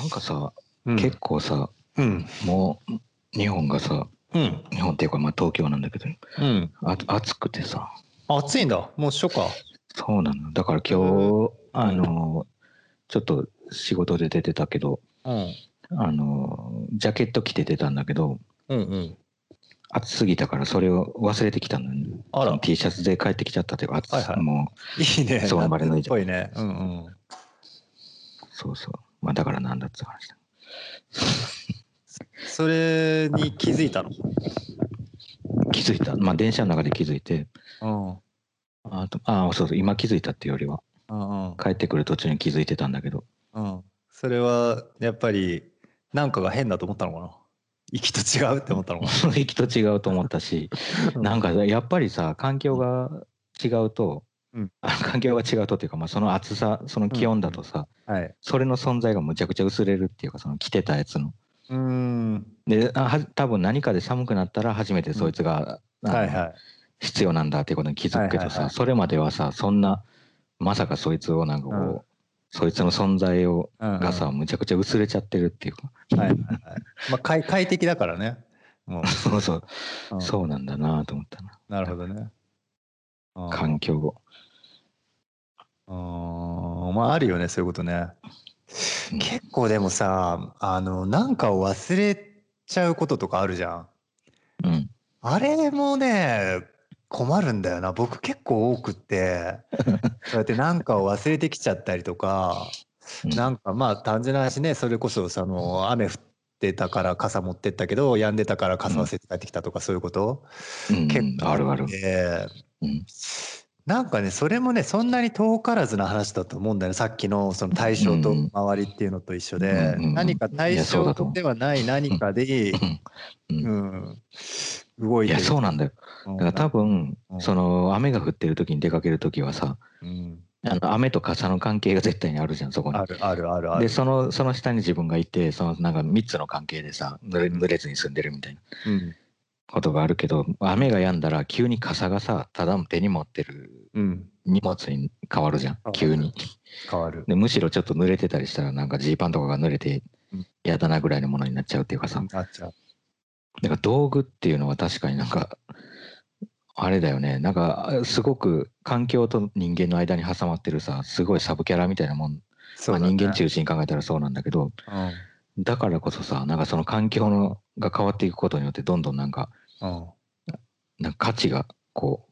なんかさ、うん結構さ、うん。もう日本がさ、うん。日本っていうかまあ東京なんだけど、うん。あ暑くてさ、暑いんだ。もう初夏。そうなの。だから今日、あの、ちょっと仕事で出てたけど、うん。あの、ジャケット着て出たんだけど、うんうん。暑すぎたからそれを忘れてきたのに、あら T シャツで帰ってきちゃったっていうか、暑はいはいもう、いいね。そいい夏っぽいね。うんうん。そうそう。まあだからなんだって話だ。それに気づいたの？気づいた。まあ電車の中で気づいて、うん。あと、あそうそう、今気づいたっていうよりは。帰ってくる途中に気づいてたんだけど、うん。それはやっぱりなんかが変だと思ったのかな？息と違うって思ったのか雰囲気と違うと思ったし、な。なんかやっぱりさ、環境が違うと、うんあの環境が違うとっていうか、まあ、その暑さ、その気温だとさ、はい。それの存在がむちゃくちゃ薄れるっていうか、その着てたやつの。うーん。で、あは多分何かで寒くなったら初めてそいつが、あのはいはい。必要なんだっていうことに気づくけどさ、はいはいはいそれまではさ、そんな、まさかそいつをなんかこう、うんそいつの存在を、うんうんがさ、むちゃくちゃ薄れちゃってるっていうか、はいはいはい。まあ快快適だからね。も そうそう、う。うんそうなんだなと思ったな。なるほどね。うん環境を。うんまああるよねそういうことね。うん結構でもさあのなんかを忘れちゃうこととかあるじゃん。うん。あれもね困るんだよな僕結構多くって そうやってなんかを忘れてきちゃったりとかうんなんかまあ単純な話ねそれこそその雨降ってたから傘持ってったけど止んでたから傘忘れて帰ってきたとかそういうこと、うん結構あるある。でうん。なんかねそれもねそんなに遠からずな話だと思うんだよね。さっきのその対象と周りっていうのと一緒で、うんうんうん。何か対象ではない何かで、うん。うん、動いいや、てるそうなんだよ。うん。だから多分、うん。その、雨が降ってる時に出かける時はさ、うん。あの雨と傘の関係が絶対にあるじゃん、そこに。あ。るあるあるある。で、その、その下に自分がいて、その、なんか3つの関係でさ、濡れずに済んでるみたいな。うんことがあるけど、雨が止んだら急に傘がさ、ただ手に持ってるうん。荷物に変わるじゃん、急に。変わる。で、むしろちょっと濡れてたりしたら、なんかジーパンとかが濡れてうん。嫌だなぐらいのものになっちゃうっていうかさ、なっちゃう。だから道具っていうのは確かになんか、あれだよね。なんか、すごく環境と人間の間に挟まってるさ、すごいサブキャラみたいなもん。そうだね。まあ人間中心に考えたらそうなんだけど、だからこそさ、なんかその環境のが変わっていくことによって、どんどんなんか、なんか価値がこ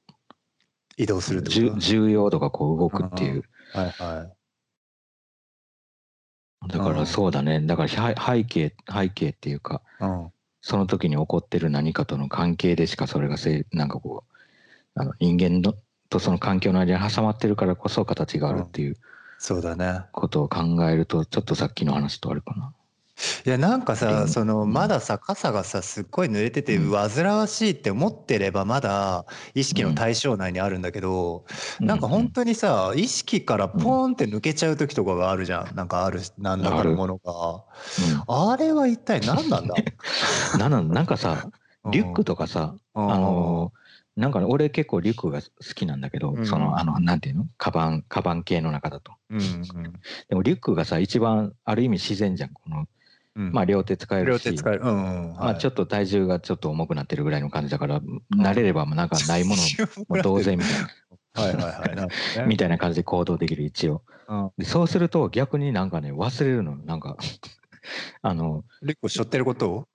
移動するっう、てこと？じゅ重要度がこう動くっていう。はいはい。だからそうだね。だから背背景、背景っていうか、うんその時に起こってる何かとの関係でしかそれがせいなんかこうあの人間のとその環境の間に挟まってるからこそ形があるっていうそうだね。ことを考えるとちょっとさっきの話とあるかな。いやなんかうんさそのう。ん。まださ傘がさすっごい濡れててうん。煩わしいって思ってればまだ意識の対象内にあるんだけどなんか本当にさ意識からポーンって抜けちゃう時とかがあるじゃん。なんかある何らかのものが。あれは一体何なんだう？んなんなんなんかさリュックとかさ、うん。あのなんかね俺結構リュックが好きなんだけど、うん。そのあのなんていうの？カバンカバン系の中だと。うんでもリュックがさ一番ある意味自然じゃん。この、うんまあ両手使えるし。両手使える。うんうん。まあ、ちょっっと体重がちょっと重くなってるぐらいの感じだから、慣れればなんかないもの も同然みたいな。はいはいはい。なるほどね。みたいな感じで行動できる一応。うん。でそうすると逆になんかね忘れるのなんか あのリュックを背負ってることを？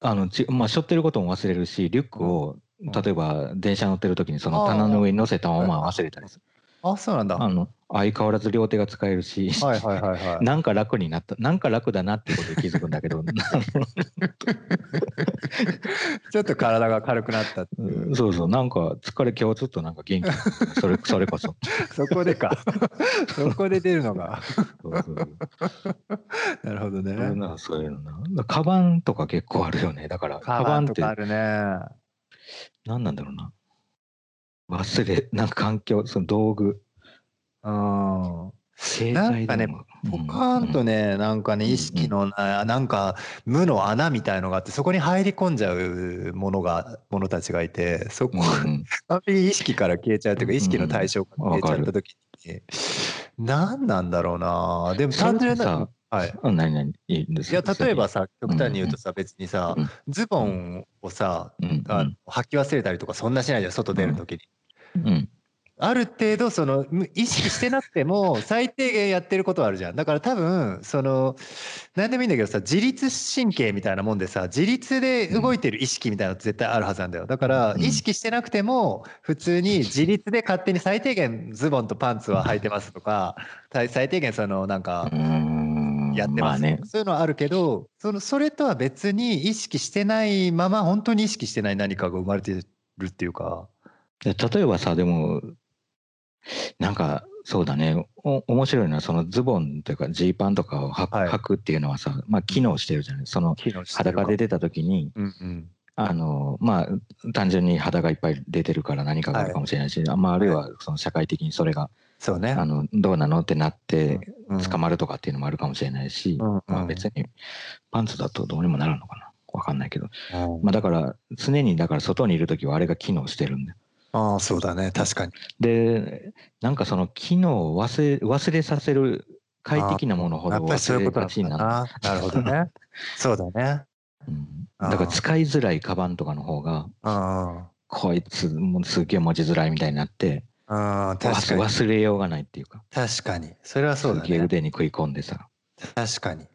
あのちまあ背負ってることも忘れるしリュックを例えば電車乗ってる時にその棚の上に乗せたまま忘れたりするあそうなんだ。はあの相変わらず両手が使えるし、いはいはいはい。なんか楽になったなんか楽だなってことに気づくんだけど。ちょっと体が軽くなったっていう。うんそうそう。なんか疲れ今日ちょっとなんか元気それ それこそ。そこでか。そこで出るのが。なるほどね。そういうのなカバンとか結構あるよね。だからカバンってとかあるね。何なんだろうな忘れなんか環境その道具。うん携なんかねポカーンとね、なんかね、うん意識のな、なんか無の穴みたいのがあって、そこに入り込んじゃうものが、ものたちがいて、そこ、完璧に意識から消えちゃうというか、意識の対象から消えちゃった時に、何なんだろうな。でも単純な、はい。うん何々いいんですいや例えばさ極端に言うとうさ別にさうんズボンをさうんあ履き忘れたりとかそんなしないじゃん外出る時に。うん。うん。ある程度そのむ意識してなくても 最低限やってることはあるじゃん。だから多分その何でもいいんだけどさ自律神経みたいなもんでさ自律で動いてる意識みたいなの絶対あるはずなんだよ。だからうん意識してなくても普通に自律で勝手に最低限ズボンとパンツは履いてますとか最最低限そのなんかやってます、まあね。そういうのはあるけどそのそれとは別に意識してないまま本当に意識してない何かが生まれてるっていうか。で例えばさでもなんかそうだね。お面白いのはそのズボンというかジーパンとかを履く,、はい。履くっていうのはさまあ機能してるじゃない。その裸で出た時にうんうん。あのまあ単純に肌がいっぱい出てるから何かがあるかもしれないし、まあ、あるいはその社会的にそれがそうね。あのどうなの？ってなってうん捕まるとかっていうのもあるかもしれないし、うんうんまあ、別にパンツだとどうにもならんのかなわかんないけど、うんまあ、だから常にだから外にいる時はあれが機能してるんだよああそうだね確かに。でなんかその機能を忘れ忘れさせる快適なものほど忘れがちになる、だな。なるほどね。そうだね。うん、だから使いづらいカバンとかの方が。こいつもうすっげえ持ちづらいみたいになってうん確か忘に。忘れようがないっていうか。確かに。それはそうだね。腕に食い込んでさ。確かに。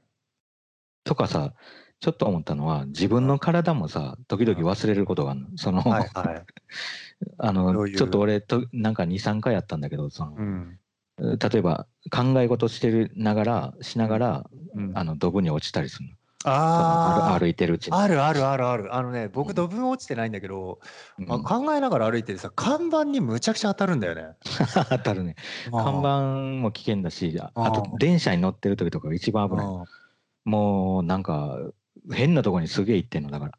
とかさちょっと思ったのは自分の体もさ時々忘れることがあるの。その、は のちょっと俺となんか23回やったんだけどそのうん。例えば考え事してるながらしながらうん。あのドブに落ちたりするのそのあ歩歩いてるうちに。ああるあるあるある。あのね僕土分落ちてないんだけど、うん。あ考えながら歩いてるさ看板にむちゃくちゃ当たるんだよね。当たるね。看板も危険だしああとうん電車に乗ってる時とかが一番危ない。うん。もうなんか変なとこにすげえ行ってんのだから。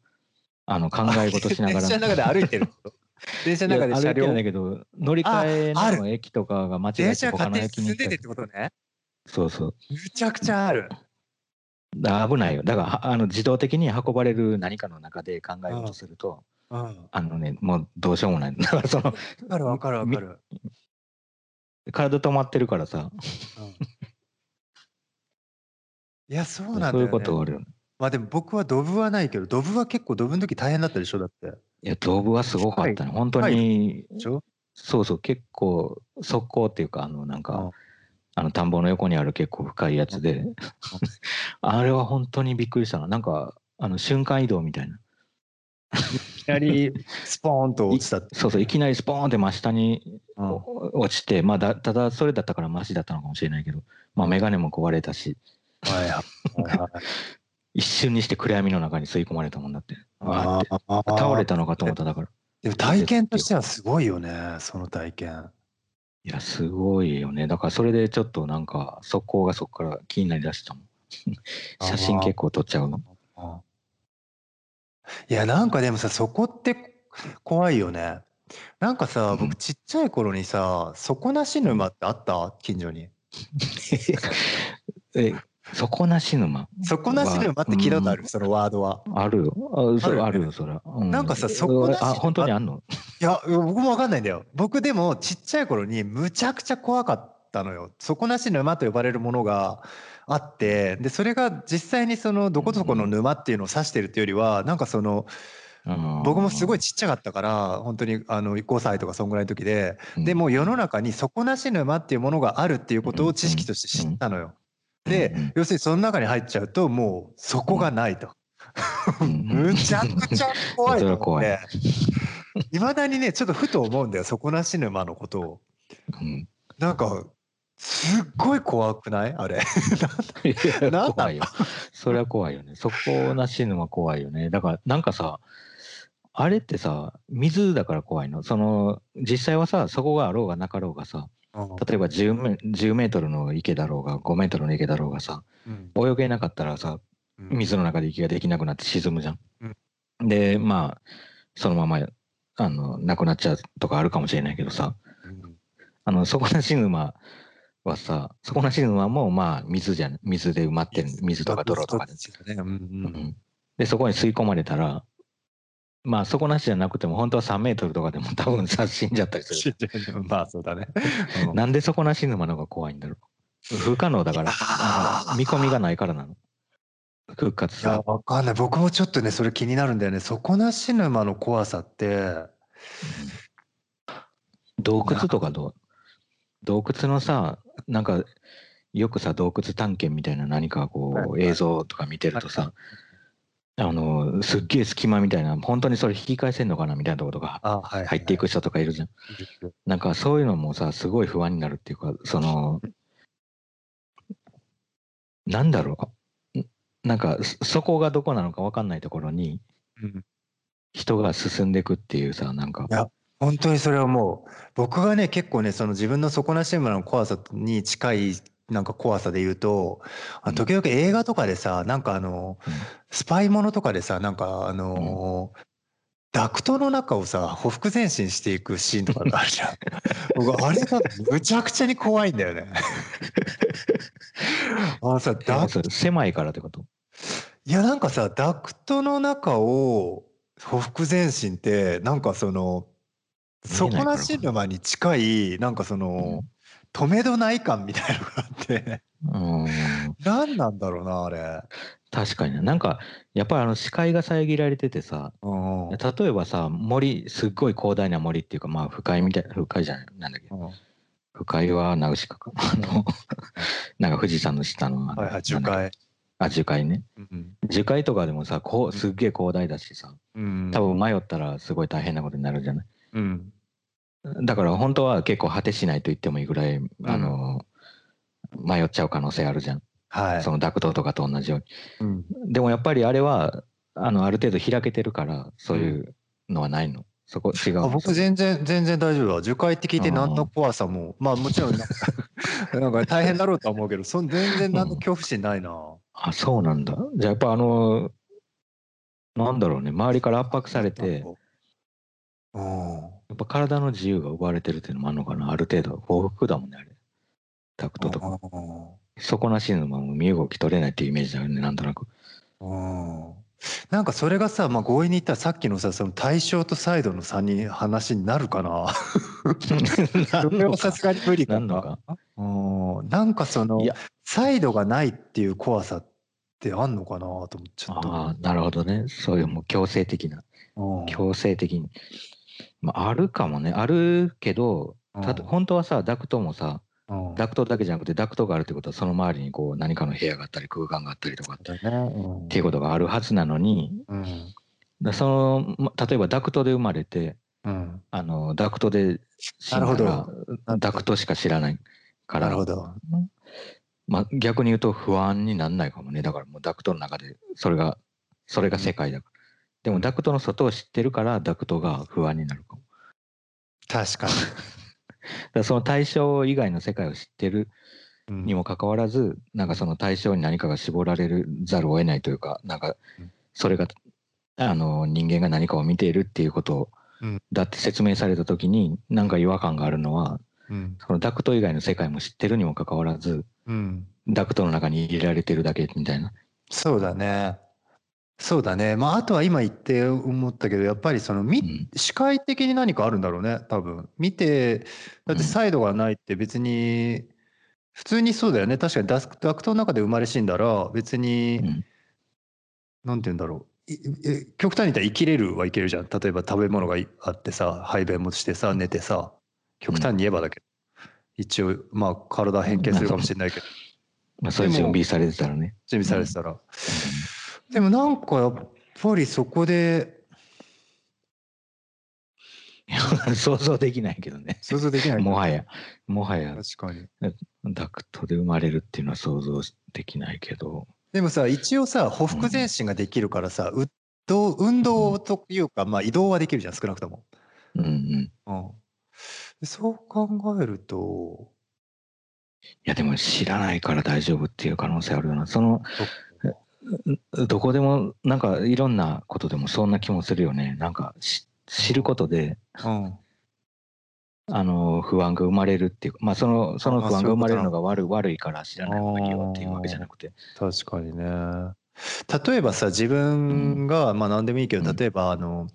あの考え事しながら。電車の中で歩いてる 電車の中で車両だけど乗り換えの駅とかが間違え電て他の駅に行ったり。進んでてってことね。そうそう。むちゃくちゃある。だ危ないよ。だからはあの自動的に運ばれる何かの中で考え事するとうん。わあのねもうどうしようもない。だからそのかるわかるわかる。体止まってるからさ。うん。いやそうなんだよ、ね。そういうことがあるよね。まあでも僕はドブはないけど、ドブは結構ドブの時大変だったでしょだって。いや道具はすごかったね。本当にでしょ？そうそう結構速攻っていうかあのなんか、うんあの田んぼの横にある結構深いやつで、あれは本当にびっくりしたな。なんかあの瞬間移動みたいな。いきなりスポーンと落ちた。そうそういきなりスポーンって真下に落ちてまあだただそれだったからマシだったのかもしれないけど。まあ眼鏡も壊れたし。一瞬にして暗闇の中に吸い込まれたもんだって。あー。倒れたのかと思っただから。でも体験としてはすごいよね、その体験。いやすごいよね。だからそれでちょっとなんか速攻がそこから気になりだしたもん。写真結構撮っちゃうの。いやなんかでもさそこって怖いよね。なんかさうん。僕ちっちゃい頃にさ底なし沼ってあった？近所に。え底なし沼。底なし沼って聞いたことある、うん。そのワードは。あるよ。あるよね。あるよそれは、うなんかさ底なしあ本当にあんの？いや僕もわかんないんだよ。僕でもちっちゃい頃にむちゃくちゃ怖かったのよ。底なし沼と呼ばれるものがあって。でそれが実際にそのどこどこの沼っていうのを指してるっていうよりはなんかその僕もすごいちっちゃかったから本当にあの5歳とかそんぐらいの時で。でも世の中に底なし沼っていうものがあるっていうことを知識として知ったのよ。でうん要するにその中に入っちゃうともう底がないと。うん むちゃくちゃ怖いと思っそれは怖ていまだにねちょっとふと思うんだよ底なし沼のことを。うんなんかすっごい怖くない？あれ。なんだよ。それは怖いよね。そこなし沼怖いよね。だからなんかさ、あれってさ、水だから怖いの？その、実際はさ、そこがあろうがなかろうがさ、例えば10メ ,10 メートルの池だろうが、5メートルの池だろうがさ、うん。泳げなかったらさ、水の中で息ができなくなって沈むじゃん。うん。で、まあ、そのまま、あの、亡くなっちゃうとかあるかもしれないけどさ、うん。あの、底なし沼はさ、底なし沼もまあ水じゃん、水で埋まってる、水とか泥とかで。ね。うん。で、そこに吸い込まれたら、まあ底なしじゃなくても本当は3メートルとかでも多分さ死んじゃったりする。まあそうだね。うんなんで底なし沼の方が怖いんだろ不可能だから。見込みがないからなの。復活いや、さ。わかんない。僕もちょっとね、それ気になるんだよね。底なし沼の怖さって、洞窟とかどう？洞窟のさ、なんか、よくさ、洞窟探検みたいな何かこう、はいはい映像とか見てるとさ、あの、すっげえ隙間みたいな、本当にそれ引き返せんのかなみたいなとことかあ、はい、入っていく人とかいるじゃん。なんかそういうのもさ、すごい不安になるっていうか、その、なんだろう。んなんか、そそこがどこなのか分かんないところにうん人が進んでいくっていうさ、なんかい、や本当にそれはもう僕がね結構ねその自分の底なし沼の怖さに近いなんか怖さで言うと時々映画とかでさなんかあのうん。スパイものとかでさなんかあのダクトの中をさほふ前進していくシーンとかがあるじゃん。僕あれがむちゃくちゃに怖いんだよね。あのさダえそれ狭いからってこと？いやなんかさダクトの中をほふ前進ってなんかその底なし沼に近いなんかその、止めどない感みたいのがあって。うん。何なんだろうなあれ。確かにねなんかやっぱりあの視界が遮られててさうん例えばさ森すっごい広大な森っていうかまあ深海みたい 深海じゃないなんだっけ。うん。深海はナウシカか。あのなんか富士山の下のはいはい樹海。あ樹海ね。うん樹海とかでもさこうすっげえ広大だしさうん。多分迷ったらすごい大変なことになるじゃない。うんだから本当は結構果てしないと言ってもいいぐらいあの迷っちゃう可能性あるじゃん。はい。そのダクトとかと同じように。うん。でもやっぱりあれはあのある程度開けてるからそういうのはないの、そこ違う僕全然全然大丈夫だ樹海って聞いて何の怖さも。まあもちろんなんか なんか大変だろうとは思うけどそん全然何の恐怖心ないな。あそうなんだ。じゃあやっぱあのなんだろうね。周りから圧迫されてうんやっぱ体の自由が奪われてるっていうのもあるのかな。ある程度報復だもんねあれ。ダクトとか。底なし沼も身動き取れないっていうイメージだよねなんとなく。うんなんかそれがさ、まあ、強引に言ったらさっきのさその対象とサイドの差に話になるかな。それはさすがに無理かな。なんのか？うんなんかそのサイドがないっていう怖さってあんのかなと思っちゃった。ああなるほどね。そういうもう強制的な。うん強制的に、まあ、あるかもね。あるけどた本当はさダクトもさうん。ダクトだけじゃなくてダクトがあるってことはその周りにこう何かの部屋があったり空間があったりとかっだね。うん。ていうことがあるはずなのにうん。だそのま例えばダクトで生まれてうん。あのダクトで死んだらダクトしか知らないからなるほど。まあ、逆に言うと不安にならないかもね。だからもうダクトの中でそれがそれが世界だから、でもダクトの外を知ってるからダクトが不安になるかも。確か だからその対象以外の世界を知ってるににもかかわらずなんかその対象に何かが絞られるざるを得ないというかなんかうん。それがあの人間が何かを見ているっていうことうん。だって説明された時になんか違和感があるのはうん。そのダクト以外の世界も知ってるにもかかわらずうん。ダクトの中に入れられてるだけみたいな。そうだねそうだね。まああとは今言って思ったけどやっぱりその見うん。視界的に何かあるんだろうね多分。見てだってうん。サイドがないって別に普通にそうだよね。確かにダクダクトの中で生まれ死んだら別に、うん。なんて言うんだろう。極端に言ったら生きれるは生きれるじゃん。例えば食べ物がいあってさ排便もしてさ寝てさ極端に言えばだけど、一応まあ体変形するかもしれないけど。まあ、そういう準備されてたらね。準備されてたら、でもなんかやっぱりそこで 想像できないけどね。想像できない。もはや、もはや。確かに。ダクトで生まれるっていうのは想像できないけど。でもさ一応さほふ前進ができるからさ、運動運動というか、まあ、移動はできるじゃん少なくとも、うんうん。うん、でそう考えると。いやでも知らないから大丈夫っていう可能性あるよな。その、どこでも、なんかいろんなことでもそんな気もするよね。なんかし知ることで、うん。あの、不安が生まれるっていうか、まあその、そのあ不安が生まれるののが悪い悪いから知らない方がいいよっていうわけじゃなくて。確かにね。例えばさ自分が、まあ何でもいいけど例えばあの、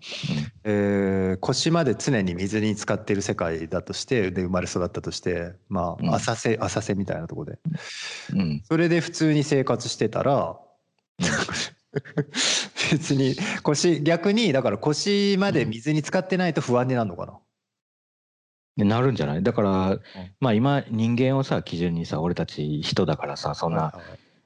えー腰まで常に水に浸かってる世界だとしてで生まれ育ったとしてまうん。あ浅瀬浅瀬みたいなとこで。うん。それで普通に生活してたら 別に腰逆にだから腰まで水に浸かってないと不安になるのかな、でなるんじゃない？だから、まあ今人間をさ基準にさ俺たち人だからさそんな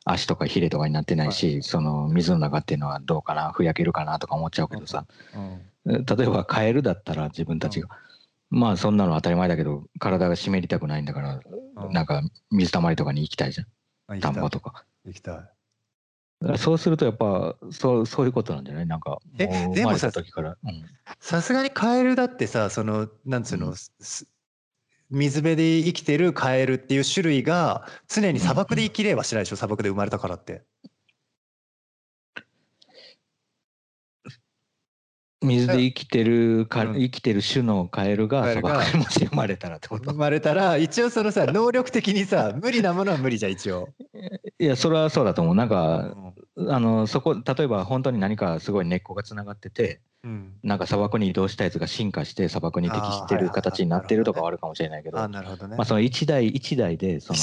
足とかヒレとかになってないし、はい。その水の中っていうのはどうかな？ふやけるかなとか思っちゃうけどさ、うん。例えばカエルだったら自分たちが、まあそんなの当たり前だけど体が湿りたくないんだから、うん。なんか水たまりとかに行きたいじゃん。田んぼとか。行きたいそうするとやっぱそうそういうことなんじゃない？なんかえでもささすがにカエルだってさそのなんつうの、うん。す水辺で生きてるカエルっていう種類が常に砂漠で生きればしないでしょ？砂漠で生まれたからって水で生きてるか、うん。生きてる種のカエルが砂漠にもし生まれたらってこと。生まれたら一応そのさ能力的にさ無理なものは無理じゃん一応、いやそれはそうだと思う。なんうか、ん。あのそこ例えば本当に何かすごい根っこがつながっててうん、なんか砂漠に移動したやつが進化して砂漠に適してる形になってるとかはあるかもしれないけど、あなるほどね、まあ、その一代一代でその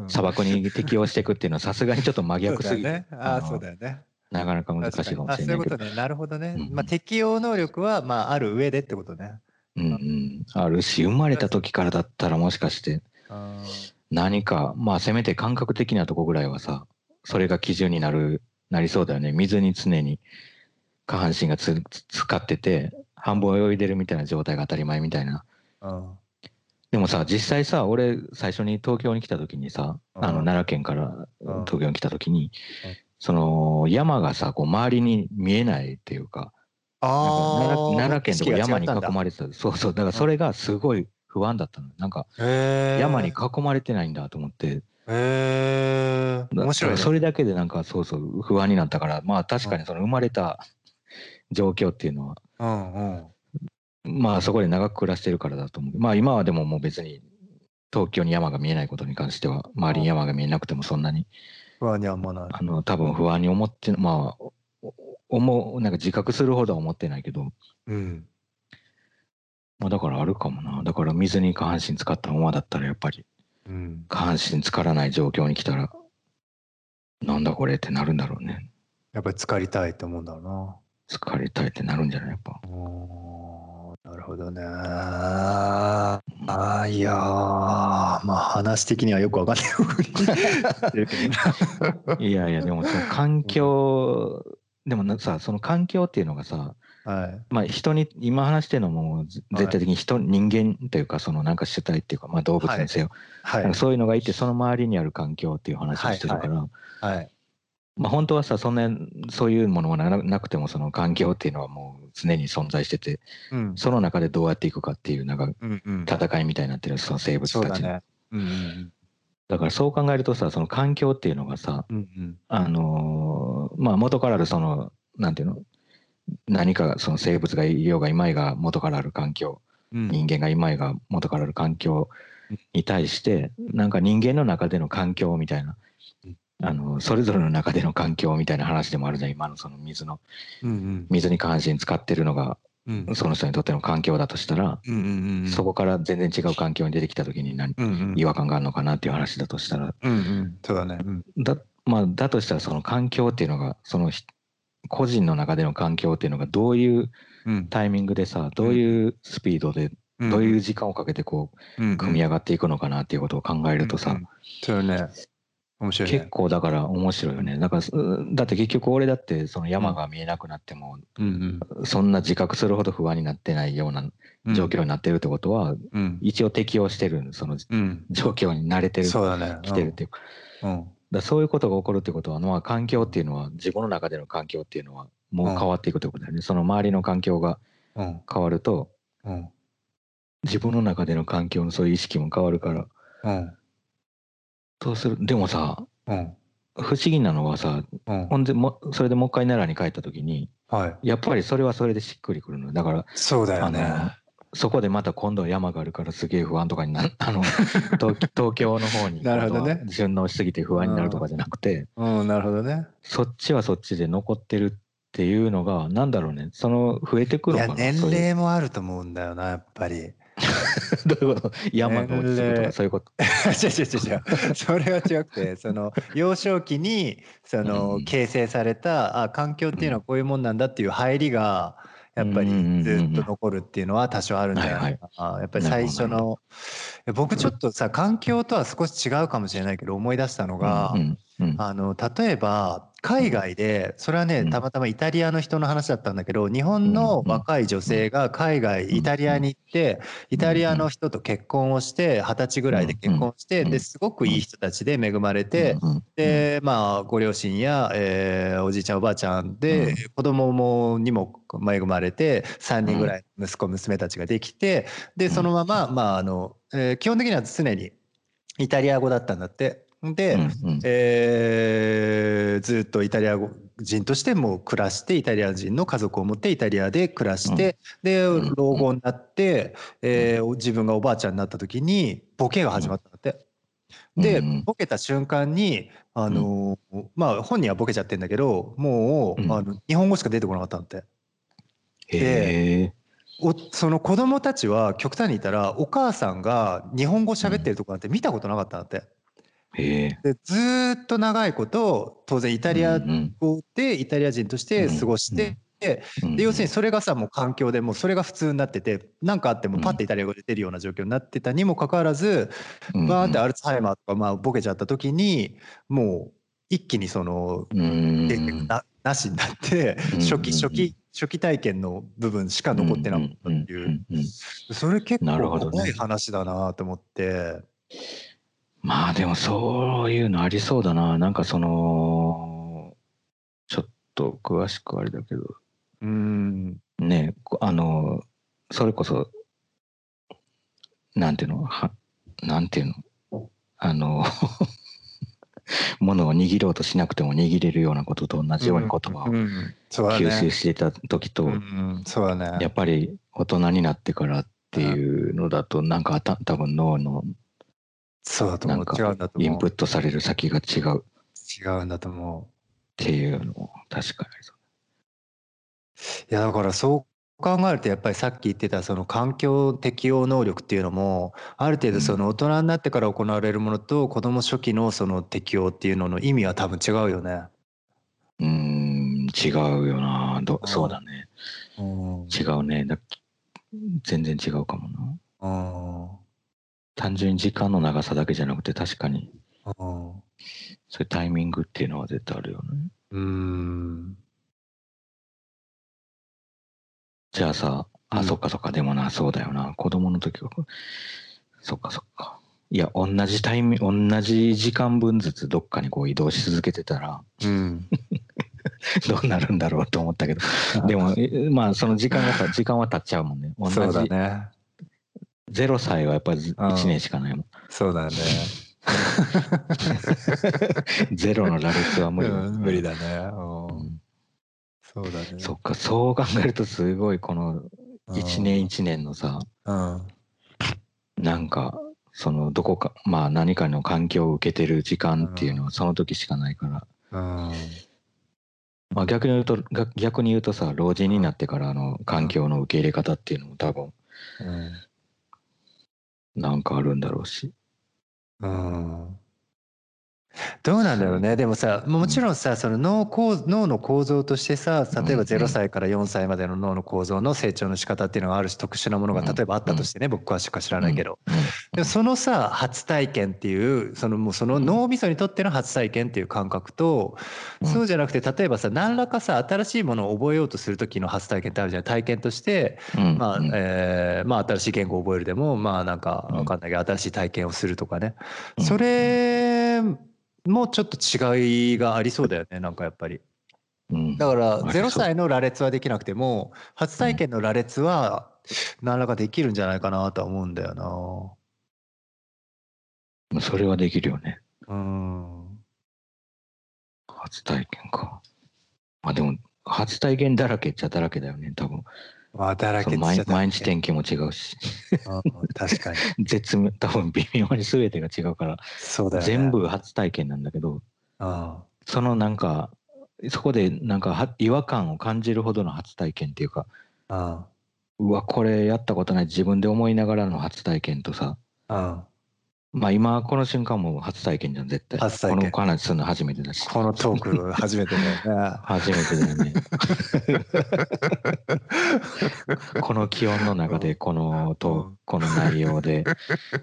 うん。砂漠に適応していくっていうのはさすがにちょっと真逆すぎて、そうだよね。あそうだよねなかなか難しいかもしれないけど。ことね。なるほどね、うん。まあ適応能力はまあある上でってことね。うんうん、あるし生まれた時からだったらもしかしてあ何かまあせめて感覚的なとこぐらいはさそれが基準になるなりそうだよね。水に常に下半身がつつ使ってて半分泳いでるみたいな状態が当たり前みたいな。あでもさ実際さ俺最初に東京に来た時にさあのうん奈良県からうん。東京に来た時にうんその山がさこう周りに見えないっていうかなんか奈良県とか山に囲まれてたそうそうだからそれがすごい不安だったの。なんかれ山に囲まれてないんだと思って。へえだ面白い、ね、それだけでなんかそうそう不安になったからまあ確かにその生まれた状況っていうのはうんうん。まあそこで長く暮らしてるからだと思う。まあ今はでももう別に東京に山が見えないことに関しては周りに山が見えなくてもそんなに不安にはあんまない。あの多分不安に思ってまあお思うなんか自覚するほどは思ってないけど、うん。まあ、だからあるかもな。だから水に下半身使ったままだったらやっぱりうん。下半身浸からない状況に来たらなんだこれってなるんだろうね。やっぱり浸かりたいと思うんだろうな。疲れたいってなるんじゃない？やっぱほどねあーいやーまあ話的にはよくわかんないいやいやでもその環境でもなさその環境っていうのがさはい。まあ人に今話してるのもぜ絶対的に人、人間というかそのなんか主体っていうかまあ動物にせよ、はい。そういうのがいてその周りにある環境っていう話をしてるから、はい。まあ本当はさそんなそういうものがななくてもその環境っていうのはもう常に存在しててうん。その中でどうやっていくかっていうなんか戦いみたいになってるその生物たちの。そうだね。うんうんだからそう考えるとさその環境っていうのがさうんうん。あのーまあ元からあるそのなんていうの？何かその生物がいようがいまいが元からある環境。うん。人間がいまいが元からある環境に対してなんか人間の中での環境みたいな。うんあのそれぞれの中での環境みたいな話でもあるじゃん今のその水のうんうん。水に下半身使ってるのがうん。その人にとっての環境だとしたらうんうんうんそこから全然違う環境に出てきた時に何うんうん。違和感があるのかなっていう話だとしたら。うんうん。そうだね。うん。だ,、まあ、だとしたらその環境っていうのがそのひ個人の中での環境っていうのがどういううん。タイミングでさどういうスピードでどういう時間をかけてこう組み上がっていくのかなっていうことを考えるとさ、そうね面白いね。結構だから面白いよね。だからうだって結局俺だってその山が見えなくなってもうんそんな自覚するほど不安になってないようなうん。状況になってるってことはうん。一応適応してるそのうん。状況に慣れてるそうだね。来てるっていうか。うん。だそういうことが起こるってことは、まあ、環境っていうのは自分の中での環境っていうのはもう変わっていくってことだよね、その周りの環境がうん。変わるとうん。自分の中での環境のそういう意識も変わるから。うんそうする。でもさうん。不思議なのはさうん。ほんでもそれでもう一回奈良に帰った時にはい。やっぱりそれはそれでしっくりくるのだからそうだよね。あそこでまた今度は山があるからすげえ不安とかになる。あの 東東京の方になるほどね。順応しすぎて不安になるとかじゃなくて。うん。なるほどね。そっちはそっちで残ってるっていうのがなんだろうね。その増えてくいるのかな。や年齢もあると思うんだよなやっぱり どういうこと？山が落ち着くとかそういうこと？違う違う違う それは違くてその幼少期にそのうん形成されたあ環境っていうのはこういうもんなんだっていう入りがやっぱりずっと残るっていうのは多少あるんじゃないかな。やっぱり最初の僕ちょっとさ環境とは少し違うかもしれないけど思い出したのがうんうんうん。あの例えば海外でそれはねうん。たまたまイタリアの人の話だったんだけど日本の若い女性が海外イタリアに行ってイタリアの人と結婚をして二十歳ぐらいで結婚してうん。ですごくいい人たちで恵まれてでまあご両親やえーおじいちゃんおばあちゃんで子供もにも恵まれて3人ぐらい息子娘たちができてでそのまままああのえー基本的には常にイタリア語だったんだって。で、うんうん。えーずっとイタリア人としても暮らしてイタリア人の家族を持ってイタリアで暮らして、でうん老後になって、えー自分がおばあちゃんになった時にボケが始まったんだって。でうんうん。ボケた瞬間にあのーまあ本人はボケちゃってんだけどもう、うん。あの日本語しか出てこなかったんだって。へえおその子供たちは極端に言ったらお母さんが日本語喋ってるとこなんて見たことなかったんだって。でずーっと長いこと当然イタリアうん語でイタリア人として過ごして、うん。で要するにそれがさもう環境でもうそれが普通になってて何かあってもパッてイタリア語で出るような状況になってたにもかかわらずうんバーってアルツハイマーとかまあボケちゃった時にもう一気にそのななしになってうん初期初期初期体験の部分しか残ってなかったっていう。それ結構怖い話だなと思って。まあでもそういうのありそうだな。なんかそのちょっと詳しくあれだけど。うん。ねこあのそれこそなんていうの？はなんていうの？あの ものを握ろうとしなくても握れるようなことと同じように言葉を吸収ね。していた時と。やっぱり大人になってからっていうのだとなんかた多分脳のそうだと思う。違うんだと思う。インプットされる先が違うっ違うんだと思ていうのも確かに。いやだからそう考えるとやっぱりさっき言ってたその環境適応能力っていうのもある程度その大人になってから行われるものと子供初期のその適応っていうのの意味は多分違うよね。うーん違うよなどうんそうだねうん。違うねだ全然違うかもなうん。単純に時間の長さだけじゃなくて確かにうん。そういうタイミングっていうのは絶対あるよねうん。じゃあさあ、うんそっかそっかでもなそうだよな子供の時はそっかそっかいや同じタイミン同じ時間分ずつどっかにこう移動し続けてたらうん。どうなるんだろうと思ったけどでもえまあその時間がさ時間は経っちゃうもんね同じそうだね。0歳はやっぱりうん1年しかないもんそうだね。ゼロの羅列は無理だ、うん無理だね。そうだね。そっかそう考えるとすごいこの1年1年のさうん。なんかそのどこかまあ何かの環境を受けてる時間っていうのはその時しかないから、うん。まあ、逆に言うとが逆に言うとさ老人になってからの環境の受け入れ方っていうのも多分うん。なんかあるんだろうし。ああどうなんだろうね。でもさもちろんさその脳構脳の構造としてさ例えばうん0歳から4歳までの脳の構造の成長の仕方っていうのがあるし特殊なものがうん。例えばあったとしてね僕詳しくは知らないけど。うん。でもそのさ初体験っていうそのもうその脳みそにとっての初体験っていう感覚とうん。そうじゃなくて例えばさ何らかさ新しいものを覚えようとする時の初体験ってあるじゃん。体験としてうん。まあうん。えーまあ新しい言語を覚えるでもまあなんかうん。わかんないけど新しい体験をするとかね。うん。それもちょっと違いがありそうだよねなんかやっぱり。うん。だからありそう。0歳の羅列はできなくても初体験の羅列は何らかできるんじゃないかなとは思うんだよそれはできるよね。なうん。初体験か。まあでも初体験だらけっちゃだらけだよね多分け毎毎日天気も違うし。確かに。絶妙多分微妙に全てが違うから、そうだよね。全部初体験なんだけどうんそのなんかそこでなんかは違和感を感じるほどの初体験っていうかうんうわこれやったことない自分で思いながらの初体験とさうんまあ今この瞬間も初体験じゃん絶対。初体験。この話するの初めてだし。このトーク 初めてだよね。初めてだよね。この気温の中でこのとこの内容で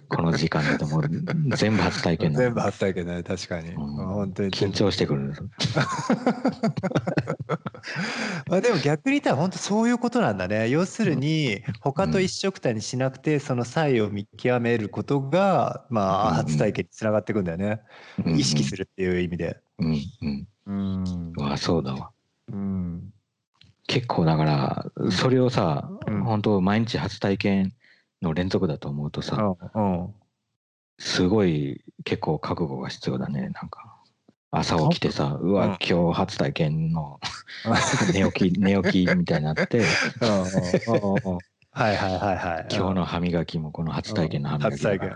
この時間だともう全部初体験なの全部初体験だね確かに、うん。本当に緊張してくる まあでも逆に言ったら本当そういうことなんだね。要するに他と一緒くたにしなくてその差異を見極めることがまあうん初体験につながっていくんだよね。意識するるっていう意味で。うんうん。うん。うわそうだわ。うん。結構だからそれをさ、うん。本当毎日初体験の連続だと思うとさ、うん。すごい結構覚悟が必要だねなんか朝起きてさうわ、うん。今日初体験の 寝起き寝起きみたいになって。はいはいはいはい。今日の歯磨きもこの初体験の歯磨き初体験。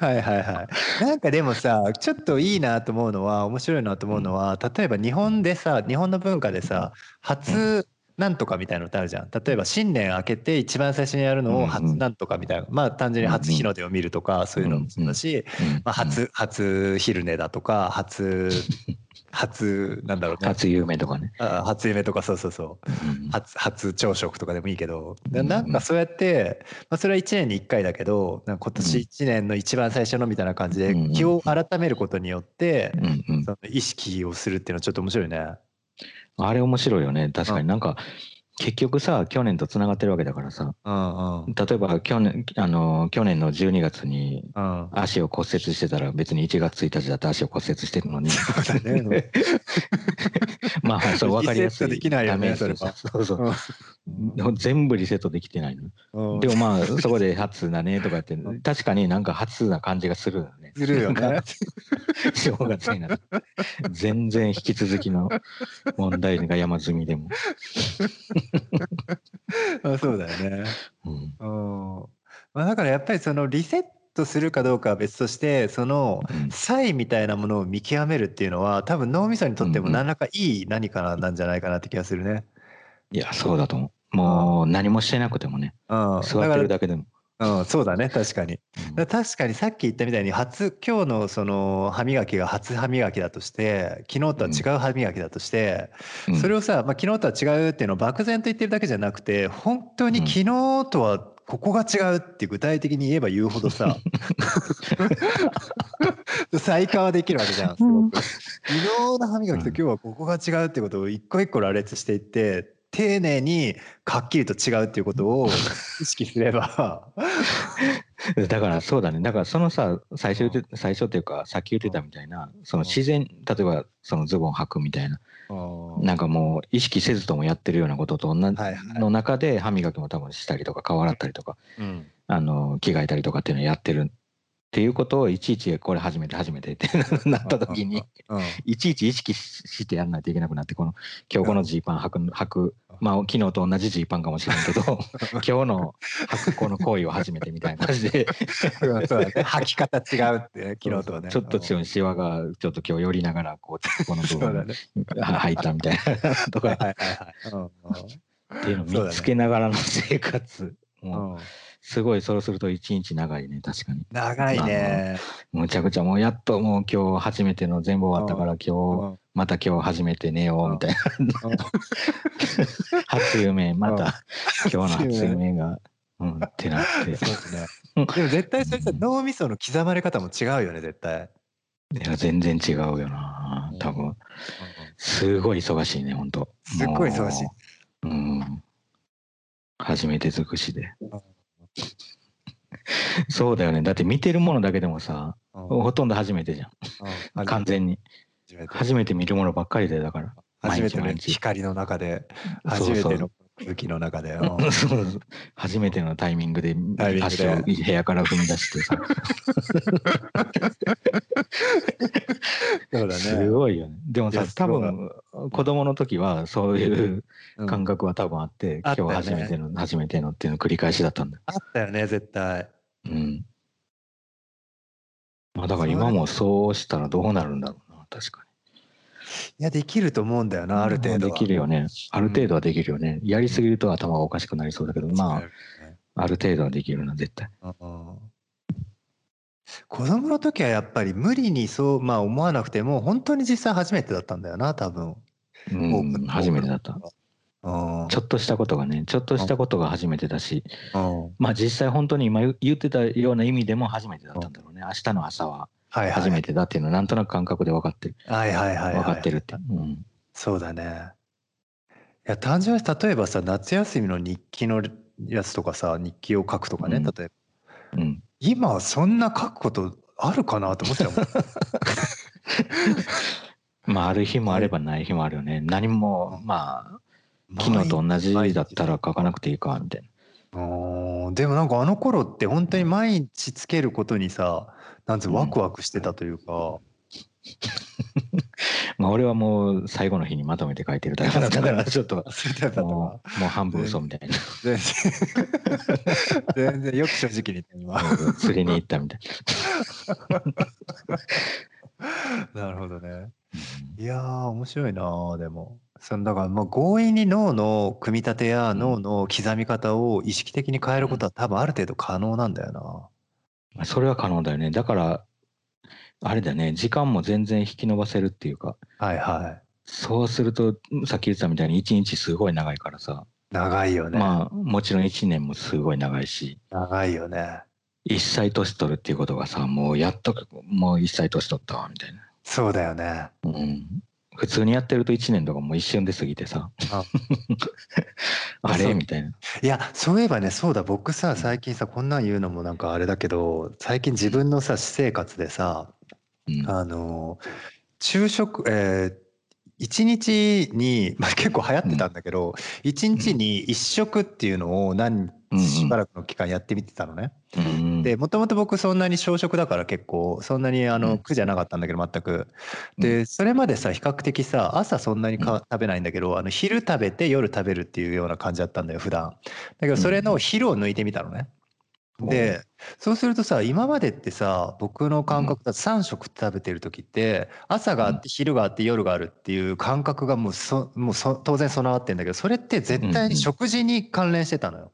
はいはいはい。なんかでもさちょっといいなと思うのは面白いなと思うのは例えば日本でさ日本の文化でさ初なんとかみたいなのってあるじゃん。例えば新年明けて一番最初にやるのを初なんとかみたいな。まあ単純に初日の出を見るとかそういうのもそうだし、うんまあ、初初昼寝だとか初 初なんだろうね。初夢とかね、あ初夢とかそうそうそう。うん初初朝食とかでもいいけど。なうん。なんかそうやって、まあ、それは1年に1回だけど今年1年の一番最初のみたいな感じでうん気を改めることによってその意識をするっていうのはちょっと面白いね。あれ面白いよね。確かになんか結局さ去年とつながってるわけだからさ。うんうん。例えば去年あの去年の12月にうん。足を骨折してたら別に1月1日だって足を骨折してるのに。まあそう分かりやすいリセットできないよねダメージそれは。そうそう。全部リセットできてないの。うん。でもまあそこで初だねとかって。確かになんか初な感じがするよね。するよね。正月になる全然引き続きの問題が山積みでも、あそうだよね。うん。うん。まあ、だからやっぱりそのリセットするかどうかは別としてそのうん。差異みたいなものを見極めるっていうのは多分脳みそにとっても何らかいい何かなんじゃないかなって気がするね。いやそうだと思う。もう何もしてなくてもね。うん、座ってるだけでも、うん、そうだね確かに。うん。確かにさっき言ったみたいに初今日のその歯磨きが初歯磨きだとして昨日とは違う歯磨きだとして、うん。それをさ、まあ、昨日とは違うっていうのを漠然と言ってるだけじゃなくて本当にうん。昨日とはここが違うって具体的に言えば言うほどさ 再化はできるわけじゃんすごく。昨日の歯磨きと今日はここが違うってことを一個一個羅列していって丁寧にはっきりと違うっていうことを 意識すれば。だからそうだね。だからそのさ最初最初っていうかさっき言ってたみたいなその自然例えばそのズボン履くみたいななんかもう意識せずともやってるようなことと同じの中で歯磨きも多分したりとか顔洗ったりとかうん。あの着替えたりとかっていうのをやってるっていうことをいちいちこれ初めて初めてってなった時にうん。いちいち意識してやんないといけなくなってこの今日このジーパン履く履くまあ昨日と同じジーパンかもしれんけど 今日の履くこの行為を初めてみたいな感じで履き方違うってね 昨日とはね。ちょっと違うシワがちょっと今日寄りながらこうこの部分ね。履いたみたいな とか。はいはいはいうんっていうのを見つけながらの生活。もううんすごいそうすると一日長いね確かに。長いね。むちゃくちゃもうやっともう今日初めての全部終わったから今日また今日初めて寝ようみたいな。初夢また。今日の初夢。がうんってなって。そうですね。でも絶対それさ脳みその刻まれ方も違うよね絶対。いや全然違うよな多分。すごい忙しいね本当すっごい忙しい。うん。初めて尽くしで そうだよね。だって見てるものだけでもさうん。ほとんど初めてじゃうん。ん完全に。初めて。見るものばっかりでだから。初めての光の中で。初めての空気の中で。初めてのタイミングで足を部屋から踏み出してさ。そうだすねごいよね。でもさ多分供子供の時はそういう感覚は多分あって、あったよね。今日初めての、初めてのっていうの繰り返しだったんだ。よ。あったよね絶対。うん。まあだから今もそうしたらどうなるんだろうな、確かいやできると思うんだよに。なある程度はできるよね。ある程度はできるよね。やりすぎると頭がおかしくなりそうだけど、まあ、ある程度はできるな、絶対。うん子供の時はやっぱり無理にそうまあ思わなくても本当に実際初めてだったんだよな多分、うん、初めてだった。うんちょっとしたことがね、ちょっとしたことが初めてだし、うんまあ実際本当に今言言ってたような意味でも初めてだったんだろうね。明日の朝ははいはい初めてだっていうのはなんとなく感覚で分かってる。はいはいはいはい分かってるって。うん。そうだねいや単純に例えばさ夏休みの日記のやつとかさ日記を書くとかね、うん例えばうん。今そんな書くことあるかなと思っちゃうもん まあある日もあればない日もあるよね。何も、まあ、昨日と同じだったら書かなくていいか、みたいな。うんでもなんかあの頃って本当に毎日つけることにさなんつううん。ワクワクしてたというか、まあ俺はもう最後の日にまとめて書いてるだけだから、ちょっと、もう、もう半分嘘みたいな。全然全然よく正直に言って今。釣りに行ったみたいな。るほどね。な。いやー面白いなーでも。そのだからまあ強引に脳の組み立てやん。脳の刻み方を意識的に変えることは多分ある程度可能なんだよな。まあそれは可能だよね。だから、あれだよね、時間も全然引き延ばせるっていうか、はいはい。そうすると、さっき言ってたみたいに一日すごい長いからさ、長いよね。まあもちろん一年もすごい長いし、長いよね。一歳年取るっていうことがさ、もうやっと、もう一歳年取ったわ、みたいな。そうだよね。うん。普通にやってると一年とかもう一瞬で過ぎてさ、あ れ？みたいな。いやそういえばねそうだ僕さ最近さこんなん言うのもなんかあれだけど最近自分のさ私生活でさうん。あの昼食えー一日に、まあ、結構流行ってたんだけど、一日に一食っていうのを何うんうんしばらくの期間やってみてたのね。うんでもともと僕そんなに小食だから結構そんなにあうんの苦じゃなかったんだけど全く。でそれまでさ比較的さ朝そんなにか食べないんだけどあの昼食べて夜食べるっていうような感じだったんだよ普段。だけどそれの昼を抜いてみたのね。でそうするとさ今までってさ僕の感覚だと3食食べてる時って朝があって昼があって夜があるっていう感覚がもうそもうそ当然備わってんだけどそれって絶対に食事に関連してたのよ。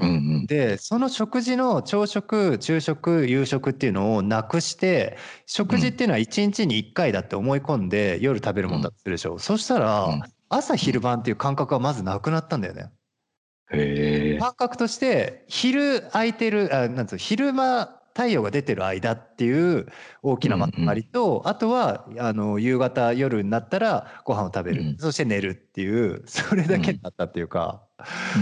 うんうん。でその食事の朝食昼食夕食っていうのをなくして食事っていうのは1日に1回だって思い込んで夜食べるもんだとするでしょ、そしたら、うん朝昼晩っていう感覚がまずなくなったんだよね。感覚として昼空いてるあなんつうの昼間太陽が出てる間っていう大きなまとまりと、あとはあの夕方夜になったらご飯を食べる、うん。そして寝るっていうそれだけになったっていうか、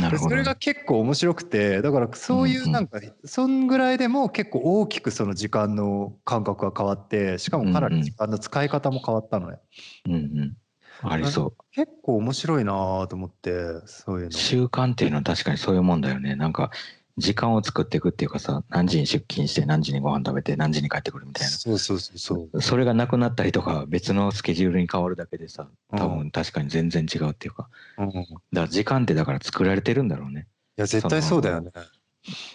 なるほど。それが結構面白くてだからそういうなんか、そんぐらいでも結構大きくその時間の感覚が変わってしかもかなり時間の使い方も変わったのね、うんうん。ありそう。結構面白いなと思ってそういうの。習慣っていうのは確かにそういうもんだよね。なんか、時間を作っていくっていうかさ、何時に出勤して何時にご飯食べて何時に帰ってくるみたいそうそうそうそう。な。それがなくなったりとか、別のスケジュールに変わるだけでさ、多分確かに全然違うっていうか。うん、いだから時間ってだから作られてるんだろうね。や絶対そうだよね。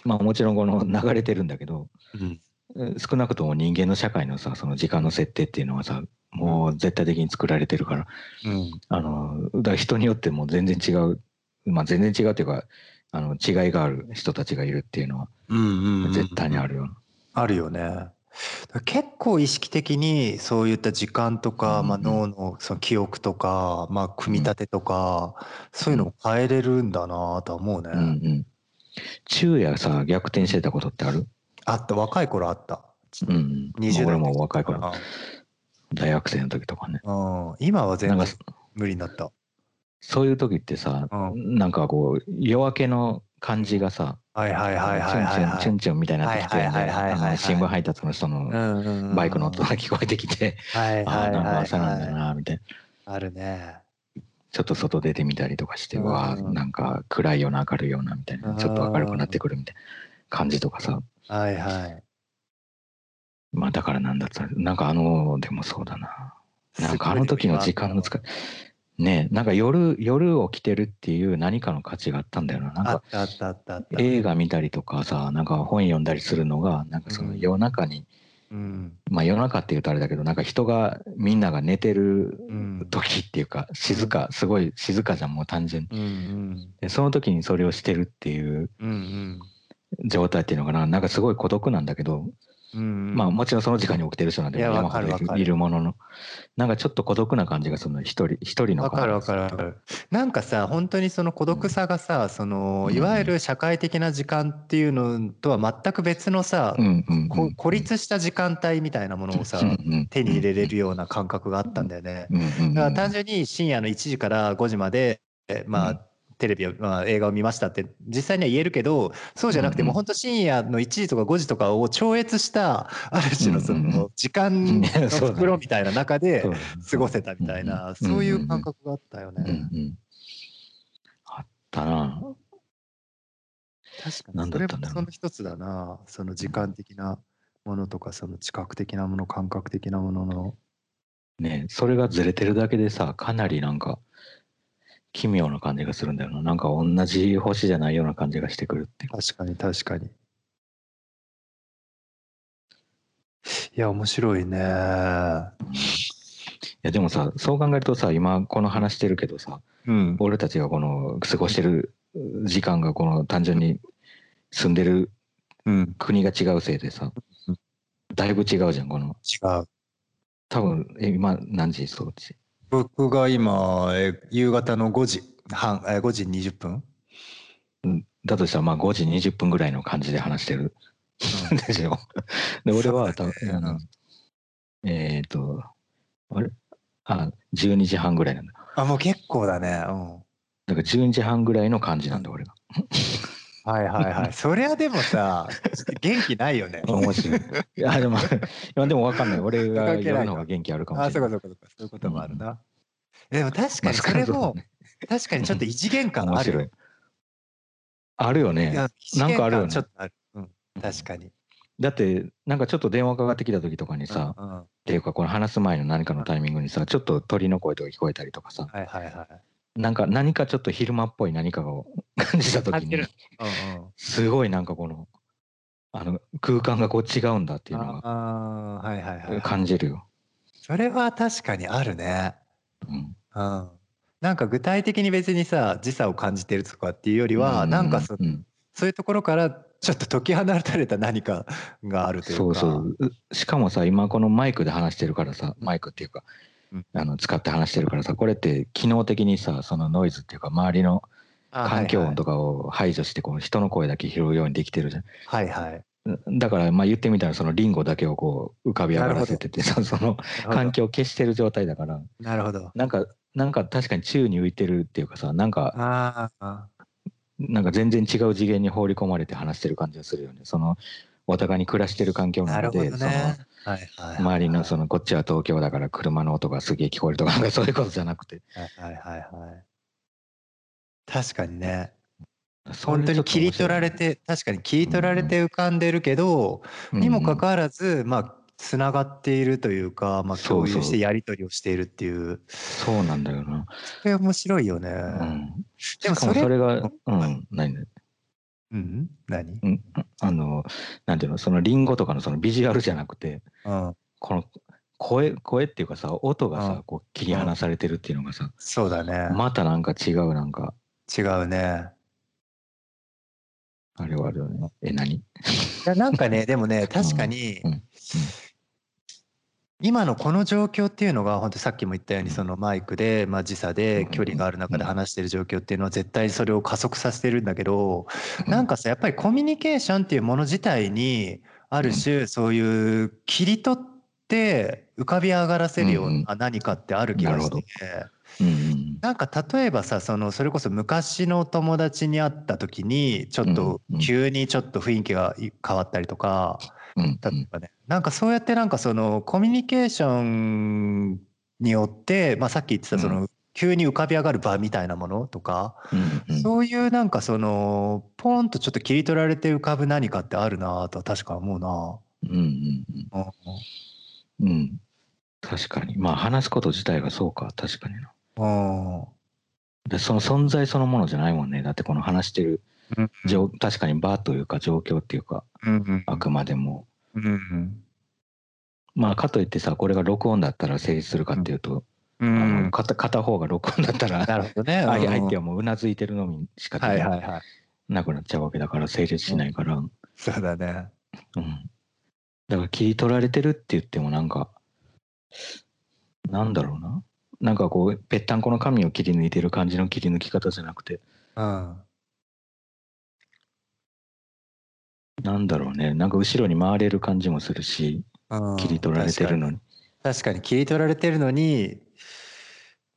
まあもちろんこの流れてるんだけど、うんえ少なくとも人間の社会のさ、その時間の設定っていうのはさ、もう絶対的に作られてるから、うんあの、だから人によっても全然違う、まあ全然違うっていうか、あの、違いがある人たちがいるっていうのはうんうんうん絶対にあるよ。あるよね。結構意識的にそういった時間とか、うんまあ、脳のその記憶とか、まあ、組み立てとか、そういうのを変えれるんだなとは思うね。うんうん。昼夜さ、逆転してたことってある？あった若い頃あった。うんうん。20代俺も若い頃、か大学生の時とかね。なうん、今は全然なんか、無理になった。そういう時ってさ、うなんかこう、夜明けの感じがさ、はいはいはいはいはい、はい。チュンチュンチュンチュンみたいになってきて、はいはいはいはいはいあの新聞配達の人のバイクの音が聞こえてきて、はいああ、はいなんかはい朝なんだはい。な、みたいな。あるね。ちょっと外出てみたりとかして、うんうわあなんか暗いような明るいようなみたいな、ちょっと明るくなってくるみたいな感じとかさ、はいはい。まあだからなんだったら、なんかあの、でもそうだな。なんかあの時の時間の使い、ねなんか夜夜起きてるっていう何かの価値があったんだよななんか。映画見たりとかさなんか本読んだりするのがなんかその夜中に、うん。まあ夜中っていうとあれだけどなんか人がみんなが寝てるうん。時っていうか静かすごい静かじゃんもう単純にうんうん。でその時にそれをしてるっていううん状態っていうのかななんかすごい孤独なんだけど、うん。うん。まあもちろんその時間に起きてる人なんでいや山ほどいるもののなんかちょっと孤独な感じがするの一人一人のわかるわかるわかる。なんかさ本当にその孤独さがさ、そのうんいわゆる社会的な時間っていうのとは全く別のさ、うんうんうんこ孤立した時間帯みたいなものをさ、うんうん手に入れれるような感覚があったんだよね。うんうんうんだから単純に深夜の1時から5時まで、えまあ、うんテレビを、まあ、映画を見ましたって実際には言えるけどそうじゃなくてもう本当深夜の1時とか5時とかを超越したある種のその時間 の袋みたいな中で過ごせたみたいなそういう感覚があったよね。んあったな。確かなんにそれもその一つだな。その時間的なものとかその知覚的なもの感覚的なものの。ねそれがずれてるだけでさかなりなんか奇妙な感じがするんだよななんか同じ星じゃないような感じがしてくるっていうか確かに確かに。いや面白いね。いやでもさそう考えるとさ今この話してるけどさうん。俺たちがこの過ごしてる時間がこの単純に住んでるうん。国が違うせいでさうんだいぶ違うじゃんこの違う。多分え今何時？そうち僕が今、え夕方の5時半、え5時20分？だとしたらまあ5時20分ぐらいの感じで話してるでしょ？で俺はねうんえっ、とあれ？あ12時半ぐらいなんだ。あ、もう結構だね。うん。だから12時半ぐらいの感じなんだ俺が。はいはいはい。そりゃでもさ、元気ないよね。面白い。いやでもいやでも分かんない。俺が関係ない夜の方が元気あるかもあ、しれない。そうかそうかそうか。そういうこともあるな。でも確かまあにそれも確かにちょっと異次元感あるい。あるよね。なんかあるよね感ちょっとある。うん。確かに。だってなんかちょっと電話かかってきた時とかにさ、うんうんっていうかこの話す前の何かのタイミングにさちょっと鳥の声とか聞こえたりとかさはいはいはい。なんか何かちょっと昼間っぽい何かを感じた時に。すごいなんかこのあの空間がこう違うんだっていうのは。感じるよ。それは確かにあるね。うんうん。なんか具体的に別にさ時差を感じてるとかっていうよりは、うなんかそ,、うんそういうところからちょっと解き放たれた何かがあるというかそうそううしかもさ今このマイクで話してるからさマイクっていうか、うんあの使って話してるからさこれって機能的にさそのノイズっていうか周りの環境音とかかを排除してこの人の声だけ拾うようにできてるじゃん。はいはい。だからまあ言ってみたらそのリンゴだけをこう浮かび上がらせてて さその環境を消してる状態だから。なるほど。なんかなんか確かに宙に浮いてるっていうかさなんかなんか全然違う次元に放り込まれて話してる感じがするよね。そのお互いに暮らしてる環境のなるほ中でそのはいはいはい周りのそのこっちは東京だから車の音がすげえ聞こえるとかそういうことじゃなくて。はいはいはいはい。確かにね。本当に切り取られて確かに切り取られて浮かんでるけど、にもかかわらずまあつながっているというか、まあ、共有してやり取りをしているっていう。そうなんだよな、それ面白いよね、うん、でもそれがうん。何？々うん。何？うん。あのなんていうの？そのリンゴとかのそのビジュアルじゃなくてうん。この声声っていうかさ音がうん。さこう切り離されてるっていうのがさそうだね。またなんか違うなんか。違うね。あれはあるよね。え何？いやなんかねでもね確かにうん。うん今のこの状況っていうのが本当さっきも言ったようにうん。そのマイクで、まあ、時差で距離がある中で話してる状況っていうのは絶対それを加速させてるんだけどなんかさやっぱりコミュニケーションっていうもの自体にある種そういう切り取って浮かび上がらせるような何かってある気がしてなんか例えばさそのそれこそ昔の友達に会った時にちょっと急にちょっと雰囲気が変わったりとかうん例えばね。なんかそうやってなんかそのコミュニケーションによって、まあ、さっき言ってたその急に浮かび上がる場みたいなものとか、うんうん。そういうなんかそのポンとちょっと切り取られて浮かぶ何かってあるなとは確か思うな。うんうんうん。うん。うん。確かに。まあ話すこと自体がそうか。確かにな。うん。でその存在そのものじゃないもんね。だってこの話してるうん状確かに場というか状況っていうかうんあくまでも。うんまあかといってさこれが録音だったら成立するかっていうと、うあのん片片方が録音だったらなるほどね。相相手ははもううなずいてるのみしかはいはいはい。なくなっちゃうわけだから成立しないから、うん、そうだね。だから切り取られてるって言ってもなんかなんだろうな。なんかこうぺったんこの紙を切り抜いてる感じの切り抜き方じゃなくて。うん。なんだろうね。なんか後ろに回れる感じもするしうん切り取られてるのに、確かに。切り取られてるのに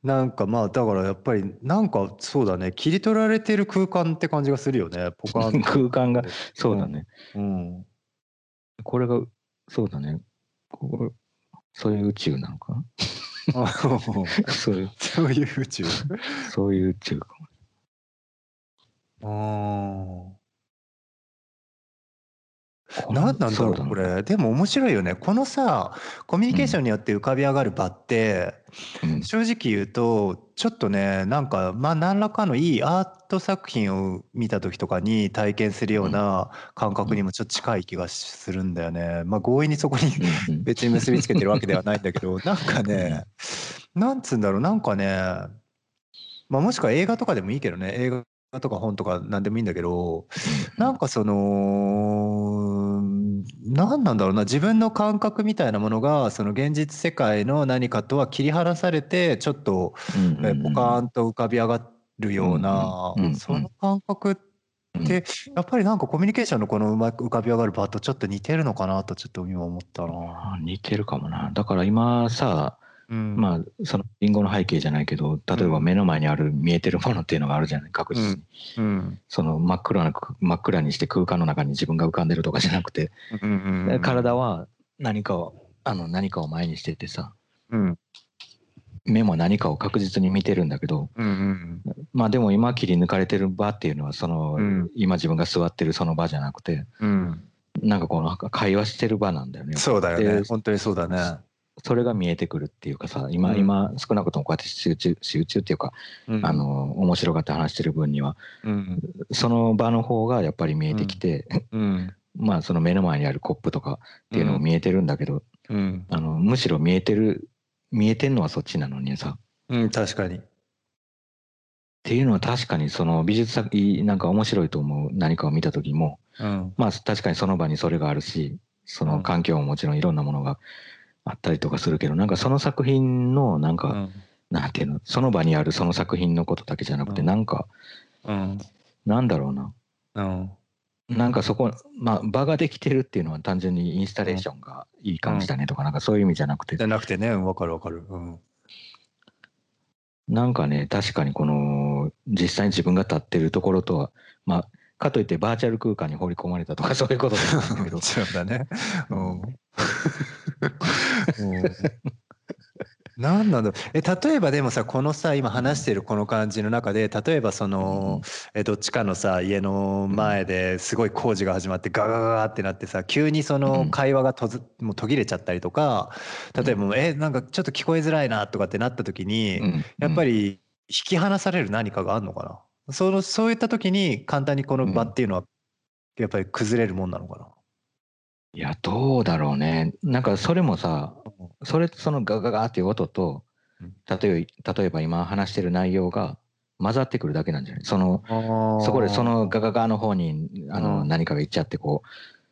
なんかまあだからやっぱりなんかそうだね。切り取られてる空間って感じがするよね。ポカ 空間がそうだね、うん。これがそうだね。ここそういう宇宙なのか？な そういう。そういう宇宙？そういう宇宙かうん何なんだろうそこれ。でも面白いよね。このさコミュニケーションによって浮かび上がる場って、うん。正直言うとちょっとねなんかまあ何らかのいいアート作品を見た時とかに体験するような感覚にもちょっと近い気がするんだよね。まあ強引にそこに別に結びつけてるわけではないんだけど なんかねなんつうんだろう。なんかねまあもしくは映画とかでもいいけどね。映画とか本とか何でもいいんだけどなんかその何なんだろうな自分の感覚みたいなものがその現実世界の何かとは切り離されてちょっとポカーンと浮かび上がるようなその感覚ってやっぱりなんかコミュニケーションのこのうまく浮かび上がる場とちょっと似てるのかなとちょっと今思ったな。あ似てるかもな。だから今さうん。まあそのリンゴの背景じゃないけど例えば目の前にある見えてるものっていうのがあるじゃない確実に、うん。その真っ暗な真っ暗にして空間の中に自分が浮かんでるとかじゃなくて、うんうん体は何かをあの何かを前にしててさうん。目も何かを確実に見てるんだけどうんうん。まあでも今切り抜かれてる場っていうのはその、うん。今自分が座ってるその場じゃなくてうん。なんかこの会話してる場なんだよね。そうだよね。で本当にそうだね。それが見えてくるっていうかさ今、うん。今少なくともこうやって集中集中っていうか、うん。あの面白がって話してる分にはうん。その場の方がやっぱり見えてきて、うん。まあその目の前にあるコップとかっていうのも見えてるんだけど、うん。あのむしろ見えてる見えてんのはそっちなのにさ。うん確かに。っていうのは確かにその美術作品なんか面白いと思う何かを見た時も。うん。まあ確かにその場にそれがあるしその環境ももちろんいろんなものがあったりとかするけどなんかその作品のなんか、うん。なんていうのその場にあるその作品のことだけじゃなくて、うん。なんかうん。なんだろうな。うん。なんかそこまあ場ができてるっていうのは単純にインスタレーションがいい感じだねとか、なんかそういう意味じゃなくて。じゃなくてねわかるわかる。うん。なんかね確かにこの実際に自分が立ってるところとはまあかといってバーチャル空間に放り込まれたとか そういうことだけど。そうだね。うん。何なんだろう。え例えばでもさこのさ今話してるこの感じの中で例えばその、えどっちかのさ家の前ですごい工事が始まってガガガガってなってさ急にその会話がとずもう途切れちゃったりとか例えばもうえなんかちょっと聞こえづらいなとかってなった時に、うん。やっぱり引き離される何かがあるのかな？そのそういった時に簡単にこの場っていうのはやっぱり崩れるもんなのかな、いやどうだろうね。なんかそれもさそれとそのガガガっていう音とうん。例えば例えば今話してる内容が混ざってくるだけなんじゃない？そのそこでそのガガガの方にあのうん。何かがいっちゃってこ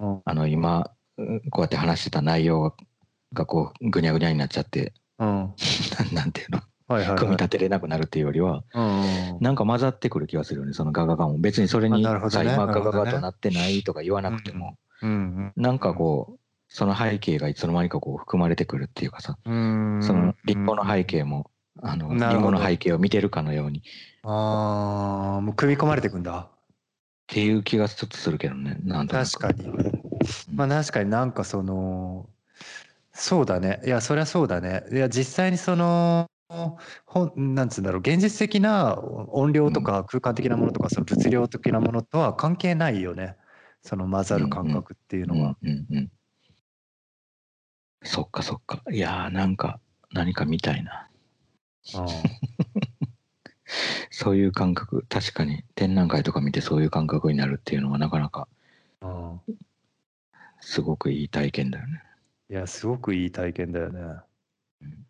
ううん。あの今うんこうやって話してた内容がこうぐにゃぐにゃになっちゃってうん なんていうの？組み立てれなくなるっていうよりはうんなんか混ざってくる気がするよねそのガガガも。別にそれにあなるほどね。さ今ガガガとなってないとか言わなくてもうんなんかこうその背景がいつの間にかこう含まれてくるっていうかさうんそのリンゴの背景もあのリンゴの背景を見てるかのように。っああもう組み込まれていくんだ。ていう気がちょっとするけどねなんと確かに。まあ確かになんかそのそうだね。いやそりゃそうだね。いや実際にそのほんなんつうんだろう現実的な音量とか空間的なものとかその物量的なものとは関係ないよね。その混ざる感覚っていうのは。うんうんうんそっかそっか。いやーなんか何か見たいな。そういう感覚。確かに展覧会とか見てそういう感覚になるっていうのはなかなかすごくいい体験だよね。いやすごくいい体験だよね。うん